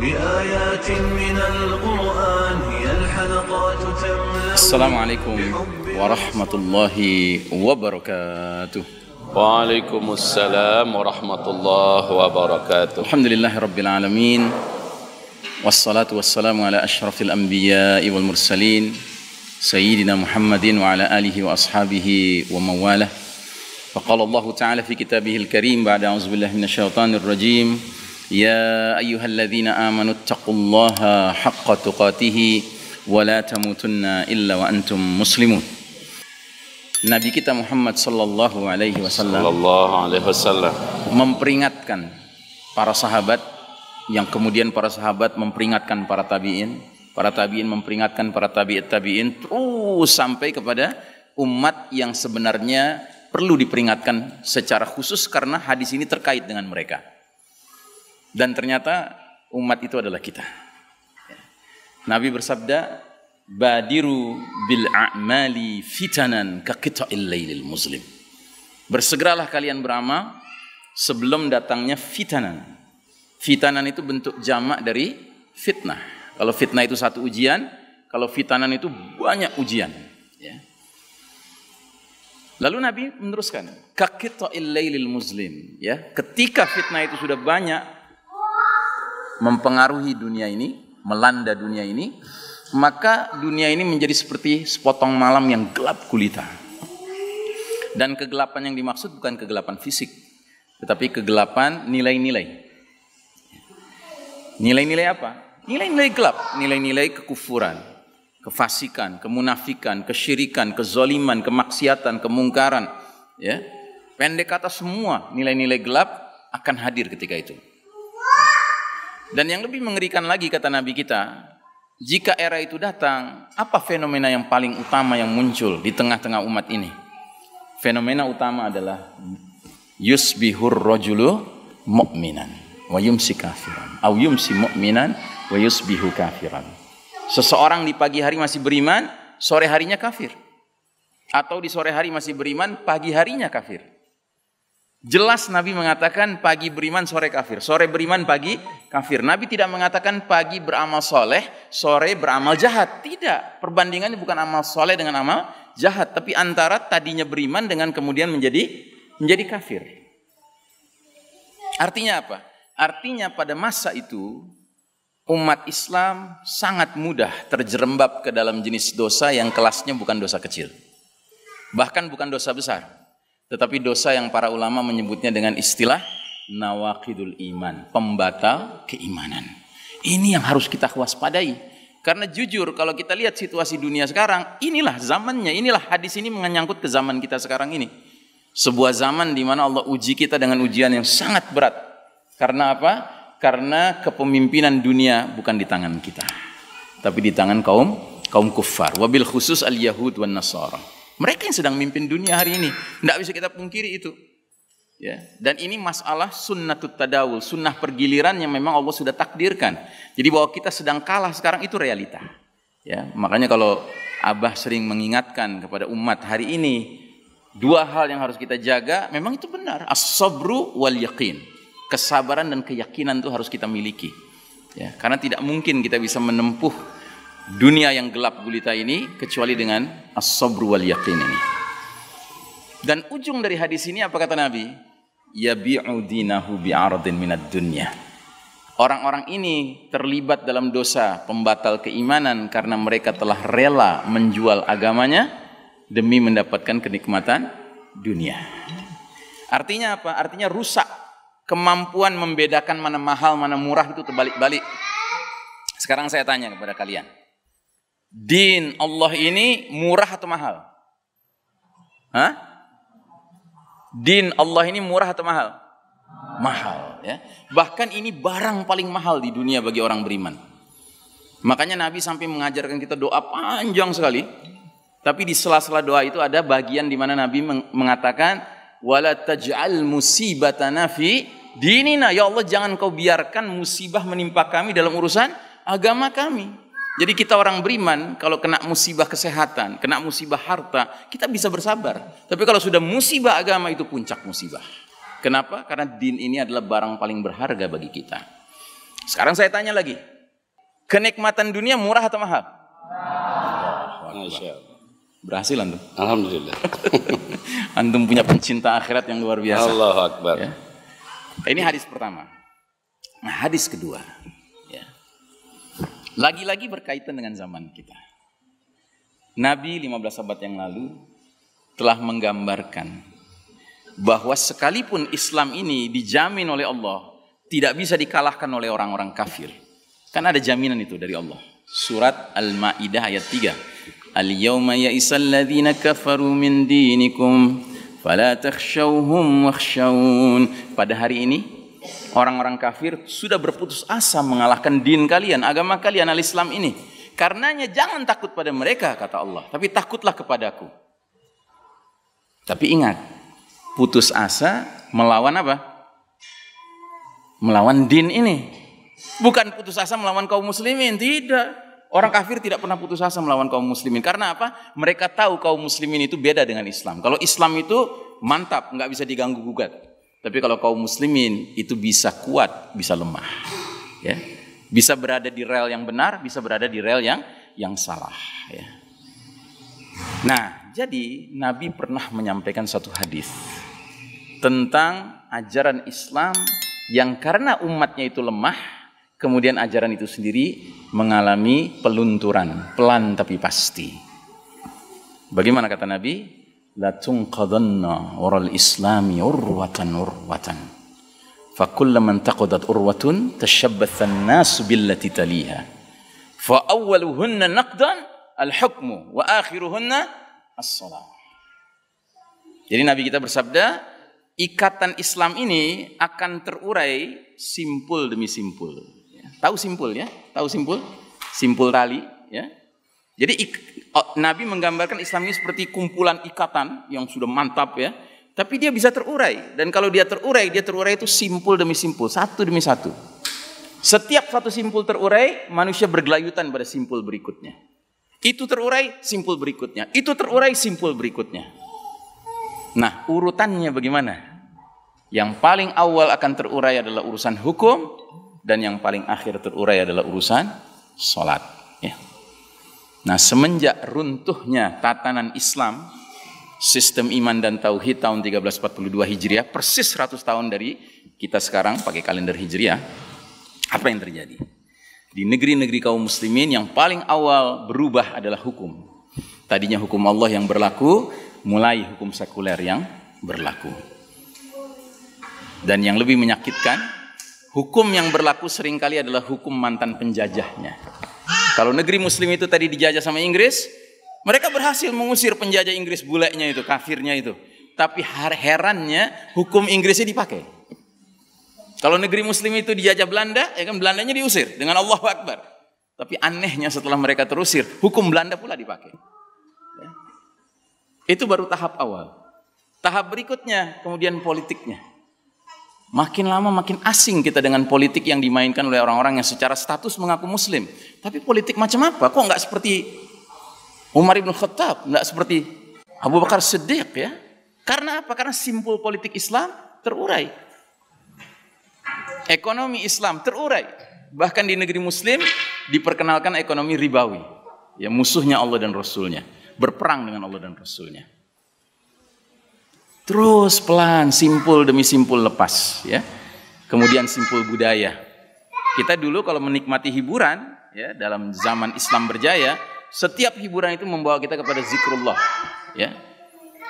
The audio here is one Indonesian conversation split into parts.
بآيات من القرآن هي الحلقات تملأ السلام عليكم ورحمة الله وبركاته. وعليكم السلام ورحمة الله وبركاته. الحمد لله رب العالمين والصلاة والسلام على أشرف الأنبياء والمرسلين سيدنا محمد وعلى آله وأصحابه ومن والاه فقال الله تعالى في كتابه الكريم بعد أعوذ بالله من الشيطان الرجيم يا أيها الذين آمنوا اتقوا الله حق تقاته ولا تموتن إلا وأنتم مسلمون Nabi kita Muhammad sallallahu alaihi wasallam Sallallahu alaihi wasallam memperingatkan para sahabat yang kemudian para sahabat memperingatkan para tabi'in, para tabi'in memperingatkan para tabi'it tabi'in terus sampai kepada umat yang sebenarnya perlu diperingatkan secara khusus karena hadis ini terkait dengan mereka. Dan ternyata umat itu adalah kita. Nabi bersabda, "Badiru bil a'mali fitanan ka lailil muslim." Bersegeralah kalian beramal sebelum datangnya fitanan. Fitanan itu bentuk jamak dari fitnah. Kalau fitnah itu satu ujian, kalau fitanan itu banyak ujian. Ya. Lalu Nabi meneruskan, "Kaqita'il lailil muslim." Ya, ketika fitnah itu sudah banyak mempengaruhi dunia ini, melanda dunia ini, maka dunia ini menjadi seperti sepotong malam yang gelap gulita. Dan kegelapan yang dimaksud bukan kegelapan fisik, tetapi kegelapan nilai-nilai. Nilai-nilai apa? Nilai-nilai gelap, nilai-nilai kekufuran, kefasikan, kemunafikan, kesyirikan, kezoliman, kemaksiatan, kemungkaran, ya. Pendek kata semua nilai-nilai gelap akan hadir ketika itu. Dan yang lebih mengerikan lagi kata Nabi kita, jika era itu datang, apa fenomena yang paling utama yang muncul di tengah-tengah umat ini? Fenomena utama adalah yusbihur rajulu mu'minan wa yumsi kafiran. Au yumsi mu'minan wa yusbihu kafiran. Seseorang di pagi hari masih beriman, sore harinya kafir. Atau di sore hari masih beriman, pagi harinya kafir. Jelas Nabi mengatakan pagi beriman, sore kafir. Sore beriman, pagi kafir. Nabi tidak mengatakan pagi beramal soleh, sore beramal jahat. Tidak. Perbandingannya bukan amal soleh dengan amal jahat. Tapi antara tadinya beriman dengan kemudian menjadi menjadi kafir. Artinya apa? Artinya pada masa itu umat Islam sangat mudah terjerembab ke dalam jenis dosa yang kelasnya bukan dosa kecil. Bahkan bukan dosa besar tetapi dosa yang para ulama menyebutnya dengan istilah nawakidul iman, pembatal keimanan. Ini yang harus kita waspadai. Karena jujur kalau kita lihat situasi dunia sekarang, inilah zamannya, inilah hadis ini menyangkut ke zaman kita sekarang ini. Sebuah zaman di mana Allah uji kita dengan ujian yang sangat berat. Karena apa? Karena kepemimpinan dunia bukan di tangan kita, tapi di tangan kaum kaum kufar. Wabil khusus al Yahud wan Nasara. Mereka yang sedang mimpin dunia hari ini. Tidak bisa kita pungkiri itu. Ya. Dan ini masalah sunnatut tadawul, sunnah pergiliran yang memang Allah sudah takdirkan. Jadi bahwa kita sedang kalah sekarang itu realita. Ya, makanya kalau Abah sering mengingatkan kepada umat hari ini dua hal yang harus kita jaga, memang itu benar. As-sabru wal yakin. Kesabaran dan keyakinan itu harus kita miliki. Ya, karena tidak mungkin kita bisa menempuh dunia yang gelap gulita ini kecuali dengan as-sabru wal yaqin ini. Dan ujung dari hadis ini apa kata Nabi? Yabi'u dinahu bi'ardin minad dunya. Orang-orang ini terlibat dalam dosa pembatal keimanan karena mereka telah rela menjual agamanya demi mendapatkan kenikmatan dunia. Artinya apa? Artinya rusak kemampuan membedakan mana mahal, mana murah itu terbalik-balik. Sekarang saya tanya kepada kalian din Allah ini murah atau mahal? Hah? Din Allah ini murah atau mahal? Mahal ya. Bahkan ini barang paling mahal di dunia bagi orang beriman. Makanya Nabi sampai mengajarkan kita doa panjang sekali. Tapi di sela-sela doa itu ada bagian di mana Nabi mengatakan wala taj'al musibatana fi dinina ya Allah jangan kau biarkan musibah menimpa kami dalam urusan agama kami. Jadi kita orang beriman kalau kena musibah kesehatan, kena musibah harta, kita bisa bersabar. Tapi kalau sudah musibah agama itu puncak musibah. Kenapa? Karena din ini adalah barang paling berharga bagi kita. Sekarang saya tanya lagi. Kenikmatan dunia murah atau mahal? Allah. Berhasil antum. Alhamdulillah. Antum punya pencinta akhirat yang luar biasa. Allahu Akbar. Ya. Ini hadis pertama. Nah, hadis kedua. Lagi-lagi berkaitan dengan zaman kita. Nabi 15 abad yang lalu telah menggambarkan bahwa sekalipun Islam ini dijamin oleh Allah tidak bisa dikalahkan oleh orang-orang kafir. Kan ada jaminan itu dari Allah. Surat Al-Maidah ayat 3. Al-yawma ya'isal ladzina kafaru min dinikum fala takhshawhum. Pada hari ini orang-orang kafir sudah berputus asa mengalahkan din kalian, agama kalian al-Islam ini. Karenanya jangan takut pada mereka kata Allah, tapi takutlah kepadaku. Tapi ingat, putus asa melawan apa? Melawan din ini. Bukan putus asa melawan kaum muslimin, tidak. Orang kafir tidak pernah putus asa melawan kaum muslimin. Karena apa? Mereka tahu kaum muslimin itu beda dengan Islam. Kalau Islam itu mantap, nggak bisa diganggu gugat. Tapi kalau kaum muslimin itu bisa kuat, bisa lemah. Ya. Bisa berada di rel yang benar, bisa berada di rel yang yang salah. Ya. Nah, jadi Nabi pernah menyampaikan satu hadis tentang ajaran Islam yang karena umatnya itu lemah, kemudian ajaran itu sendiri mengalami pelunturan, pelan tapi pasti. Bagaimana kata Nabi? latunqadanna ural islami urwatan urwatan. Fa kullaman taqadat urwatun tashabbatha an-nas billati taliha. Jadi nabi kita bersabda ikatan Islam ini akan terurai simpul demi simpul. Ya, tahu simpul ya? Tahu simpul? Simpul tali ya. Jadi oh, Nabi menggambarkan Islam ini seperti kumpulan ikatan yang sudah mantap ya tapi dia bisa terurai. Dan kalau dia terurai, dia terurai itu simpul demi simpul, satu demi satu. Setiap satu simpul terurai, manusia bergelayutan pada simpul berikutnya. Itu terurai, simpul berikutnya. Itu terurai, simpul berikutnya. Nah, urutannya bagaimana? Yang paling awal akan terurai adalah urusan hukum, dan yang paling akhir terurai adalah urusan sholat. Nah, semenjak runtuhnya tatanan Islam, sistem iman dan tauhid tahun 1342 Hijriah, persis 100 tahun dari kita sekarang pakai kalender Hijriah. Apa yang terjadi? Di negeri-negeri kaum muslimin yang paling awal berubah adalah hukum. Tadinya hukum Allah yang berlaku, mulai hukum sekuler yang berlaku. Dan yang lebih menyakitkan, hukum yang berlaku sering kali adalah hukum mantan penjajahnya. Kalau negeri muslim itu tadi dijajah sama Inggris, mereka berhasil mengusir penjajah Inggris bulenya itu, kafirnya itu. Tapi herannya hukum Inggrisnya dipakai. Kalau negeri muslim itu dijajah Belanda, ya kan Belandanya diusir dengan Allah Akbar. Tapi anehnya setelah mereka terusir, hukum Belanda pula dipakai. Ya. Itu baru tahap awal. Tahap berikutnya kemudian politiknya. Makin lama makin asing kita dengan politik yang dimainkan oleh orang-orang yang secara status mengaku muslim. Tapi politik macam apa? Kok nggak seperti Umar ibn Khattab, tidak seperti Abu Bakar Siddiq ya. Karena apa? Karena simpul politik Islam terurai. Ekonomi Islam terurai. Bahkan di negeri muslim diperkenalkan ekonomi ribawi. Ya musuhnya Allah dan Rasulnya. Berperang dengan Allah dan Rasulnya. Terus pelan, simpul demi simpul lepas. ya. Kemudian simpul budaya. Kita dulu kalau menikmati hiburan, ya dalam zaman Islam berjaya, setiap hiburan itu membawa kita kepada zikrullah ya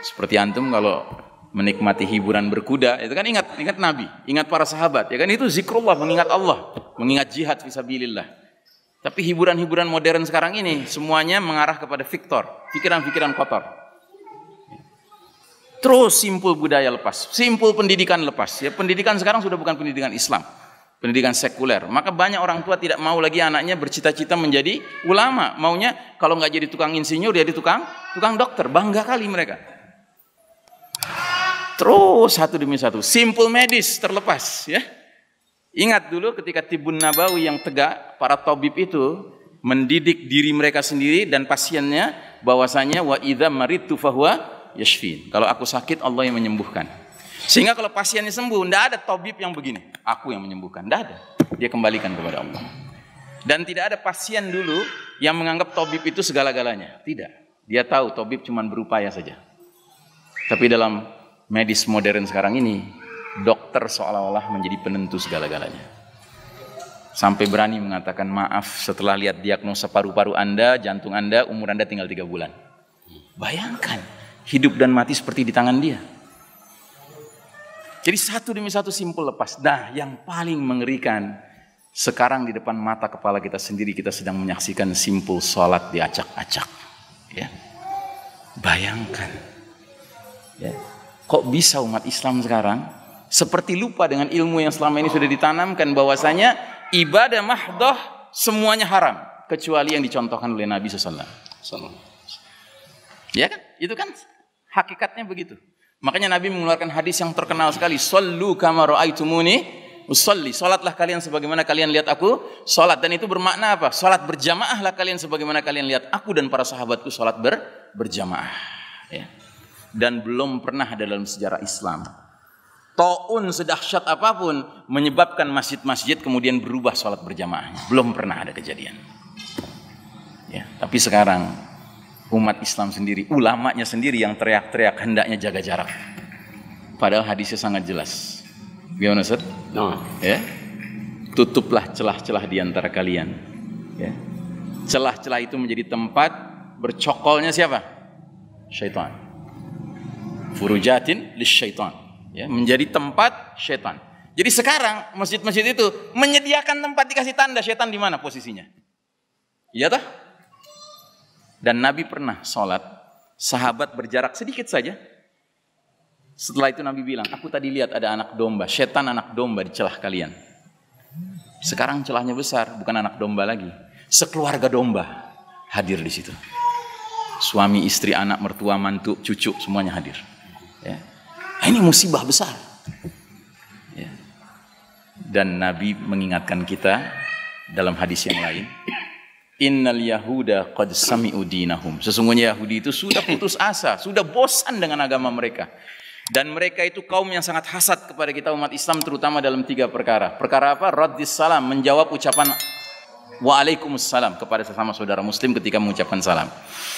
seperti antum kalau menikmati hiburan berkuda itu kan ingat ingat nabi ingat para sahabat ya kan itu zikrullah mengingat Allah mengingat jihad fisabilillah tapi hiburan-hiburan modern sekarang ini semuanya mengarah kepada Victor pikiran-pikiran kotor terus simpul budaya lepas simpul pendidikan lepas ya pendidikan sekarang sudah bukan pendidikan Islam pendidikan sekuler. Maka banyak orang tua tidak mau lagi anaknya bercita-cita menjadi ulama. Maunya kalau nggak jadi tukang insinyur, jadi tukang tukang dokter. Bangga kali mereka. Terus satu demi satu, simpul medis terlepas ya. Ingat dulu ketika Tibun Nabawi yang tegak, para tabib itu mendidik diri mereka sendiri dan pasiennya bahwasanya wa idza maritu fahuwa yashfin. Kalau aku sakit Allah yang menyembuhkan. Sehingga kalau pasiennya sembuh, tidak ada tabib yang begini. Aku yang menyembuhkan, tidak ada. Dia kembalikan kepada Allah. Dan tidak ada pasien dulu yang menganggap tabib itu segala-galanya. Tidak. Dia tahu tabib cuma berupaya saja. Tapi dalam medis modern sekarang ini, dokter seolah-olah menjadi penentu segala-galanya. Sampai berani mengatakan maaf setelah lihat diagnosa paru-paru Anda, jantung Anda, umur Anda tinggal tiga bulan. Bayangkan, hidup dan mati seperti di tangan dia. Jadi satu demi satu simpul lepas. Nah, yang paling mengerikan sekarang di depan mata kepala kita sendiri kita sedang menyaksikan simpul sholat diacak-acak. Ya. Bayangkan. Ya. Kok bisa umat Islam sekarang seperti lupa dengan ilmu yang selama ini sudah ditanamkan bahwasanya ibadah mahdoh semuanya haram kecuali yang dicontohkan oleh Nabi SAW. Ya kan? Itu kan hakikatnya begitu. Makanya Nabi mengeluarkan hadis yang terkenal sekali, "Shallu kama raaitumuni usolli." Salatlah kalian sebagaimana kalian lihat aku salat dan itu bermakna apa? Salat berjamaahlah kalian sebagaimana kalian lihat aku dan para sahabatku salat ber, berjamaah. Ya. Dan belum pernah ada dalam sejarah Islam taun sedahsyat apa pun menyebabkan masjid-masjid kemudian berubah salat berjamaah. Belum pernah ada kejadian. Ya, tapi sekarang umat Islam sendiri, ulamanya sendiri yang teriak-teriak hendaknya jaga jarak. Padahal hadisnya sangat jelas. Gimana Ustaz? No. Ya. Tutuplah celah-celah di antara kalian. Ya. Celah-celah itu menjadi tempat bercokolnya siapa? Syaitan. Furujatin lis syaitan. Ya, menjadi tempat syaitan. Jadi sekarang masjid-masjid itu menyediakan tempat dikasih tanda syaitan di mana posisinya. Iya toh? Dan Nabi pernah sholat, sahabat berjarak sedikit saja. Setelah itu Nabi bilang, aku tadi lihat ada anak domba, setan anak domba di celah kalian. Sekarang celahnya besar, bukan anak domba lagi. Sekeluarga domba hadir di situ. Suami, istri, anak, mertua, mantu, cucu, semuanya hadir. Ya. Nah, ini musibah besar. Ya. Dan Nabi mengingatkan kita dalam hadis yang lain, Innal Yahuda qad sami'u dinahum. Sesungguhnya Yahudi itu sudah putus asa, sudah bosan dengan agama mereka. Dan mereka itu kaum yang sangat hasad kepada kita umat Islam terutama dalam tiga perkara. Perkara apa? Raddis salam, menjawab ucapan Waalaikumsalam kepada sesama saudara muslim ketika mengucapkan salam.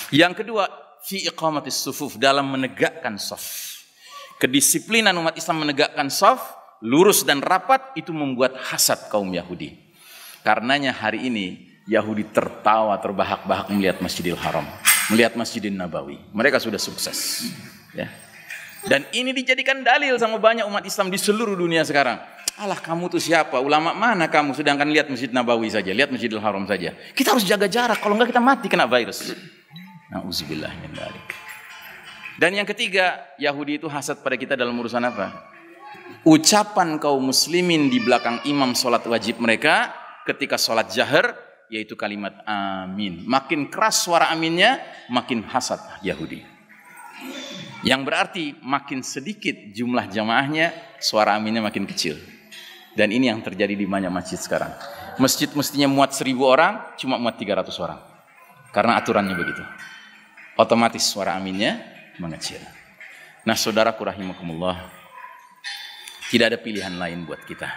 Yang kedua, fi iqamatis sufuf dalam menegakkan saf. Kedisiplinan umat Islam menegakkan saf, lurus dan rapat itu membuat hasad kaum Yahudi. Karenanya hari ini Yahudi tertawa terbahak-bahak melihat Masjidil Haram, melihat Masjidil Nabawi. Mereka sudah sukses. Ya. Dan ini dijadikan dalil sama banyak umat Islam di seluruh dunia sekarang. Alah kamu tuh siapa? Ulama mana kamu? Sedangkan lihat Masjid Nabawi saja, lihat Masjidil Haram saja. Kita harus jaga jarak, kalau enggak kita mati kena virus. Nauzubillah min. Dan yang ketiga, Yahudi itu hasad pada kita dalam urusan apa? Ucapan kaum muslimin di belakang imam sholat wajib mereka ketika sholat jahar, yaitu kalimat amin. Makin keras suara aminnya, makin hasad Yahudi. Yang berarti makin sedikit jumlah jamaahnya, suara aminnya makin kecil. Dan ini yang terjadi di banyak masjid sekarang. Masjid mestinya muat seribu orang, cuma muat 300 orang. Karena aturannya begitu. Otomatis suara aminnya mengecil. Nah saudaraku rahimakumullah, tidak ada pilihan lain buat kita.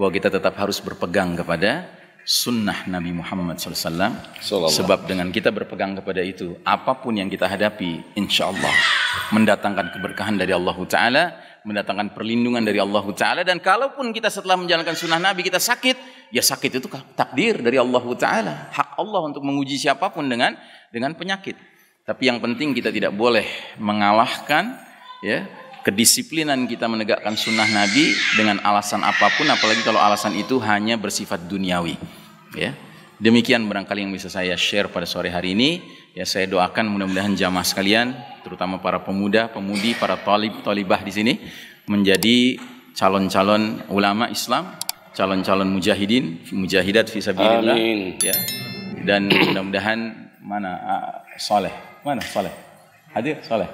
Bahwa kita tetap harus berpegang kepada sunnah Nabi Muhammad SAW. Sebab dengan kita berpegang kepada itu, apa pun yang kita hadapi, insya Allah mendatangkan keberkahan dari Allah Ta'ala, mendatangkan perlindungan dari Allah Ta'ala. Dan kalaupun kita setelah menjalankan sunnah Nabi kita sakit, ya sakit itu takdir dari Allah Ta'ala. Hak Allah untuk menguji siapa pun dengan dengan penyakit. Tapi yang penting kita tidak boleh mengalahkan ya kedisiplinan kita menegakkan sunnah Nabi dengan alasan apa pun, apalagi kalau alasan itu hanya bersifat duniawi. Ya, demikian barangkali yang bisa saya share pada sore hari ini. Ya, saya doakan mudah-mudahan jamaah sekalian, terutama para pemuda, pemudi, para talib, talibah di sini menjadi calon-calon ulama Islam, calon-calon mujahidin, mujahidat fisabilillah. Amin. Ya, dan mudah-mudahan mana uh, Saleh Mana Saleh? Hadir Saleh?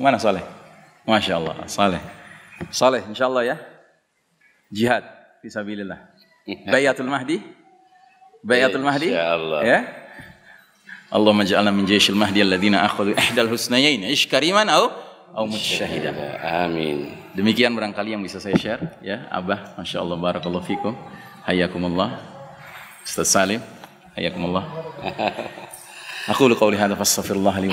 Mana Saleh? Masya Allah, Saleh. Saleh, insya Allah ya. Jihad, fisabilillah. Bayatul Mahdi. Bayatul Mahdi. Insya Allah. Ya. Allahumma ja'alna min jayshil mahdi alladhina akhadhu ihdal husnayain. Ish kariman au au mut syahidan. Amin. Demikian barangkali yang bisa saya share ya, Abah, Masya Allah, Barakallahu Fikum, Hayakumullah, Ustaz Salim, Hayakumullah. Aku lu qawli hadha fastaghfirullah li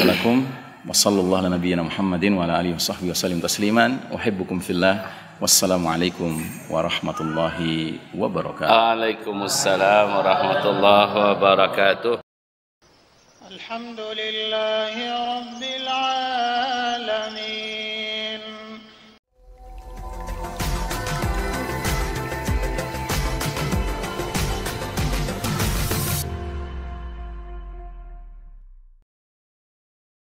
وصلى الله على نبينا محمد وعلى آله وصحبه وسلم تسليما. أحبكم في الله. والسلام عليكم ورحمة الله وبركاته. وعليكم السلام ورحمة الله وبركاته. الحمد لله رب العالمين.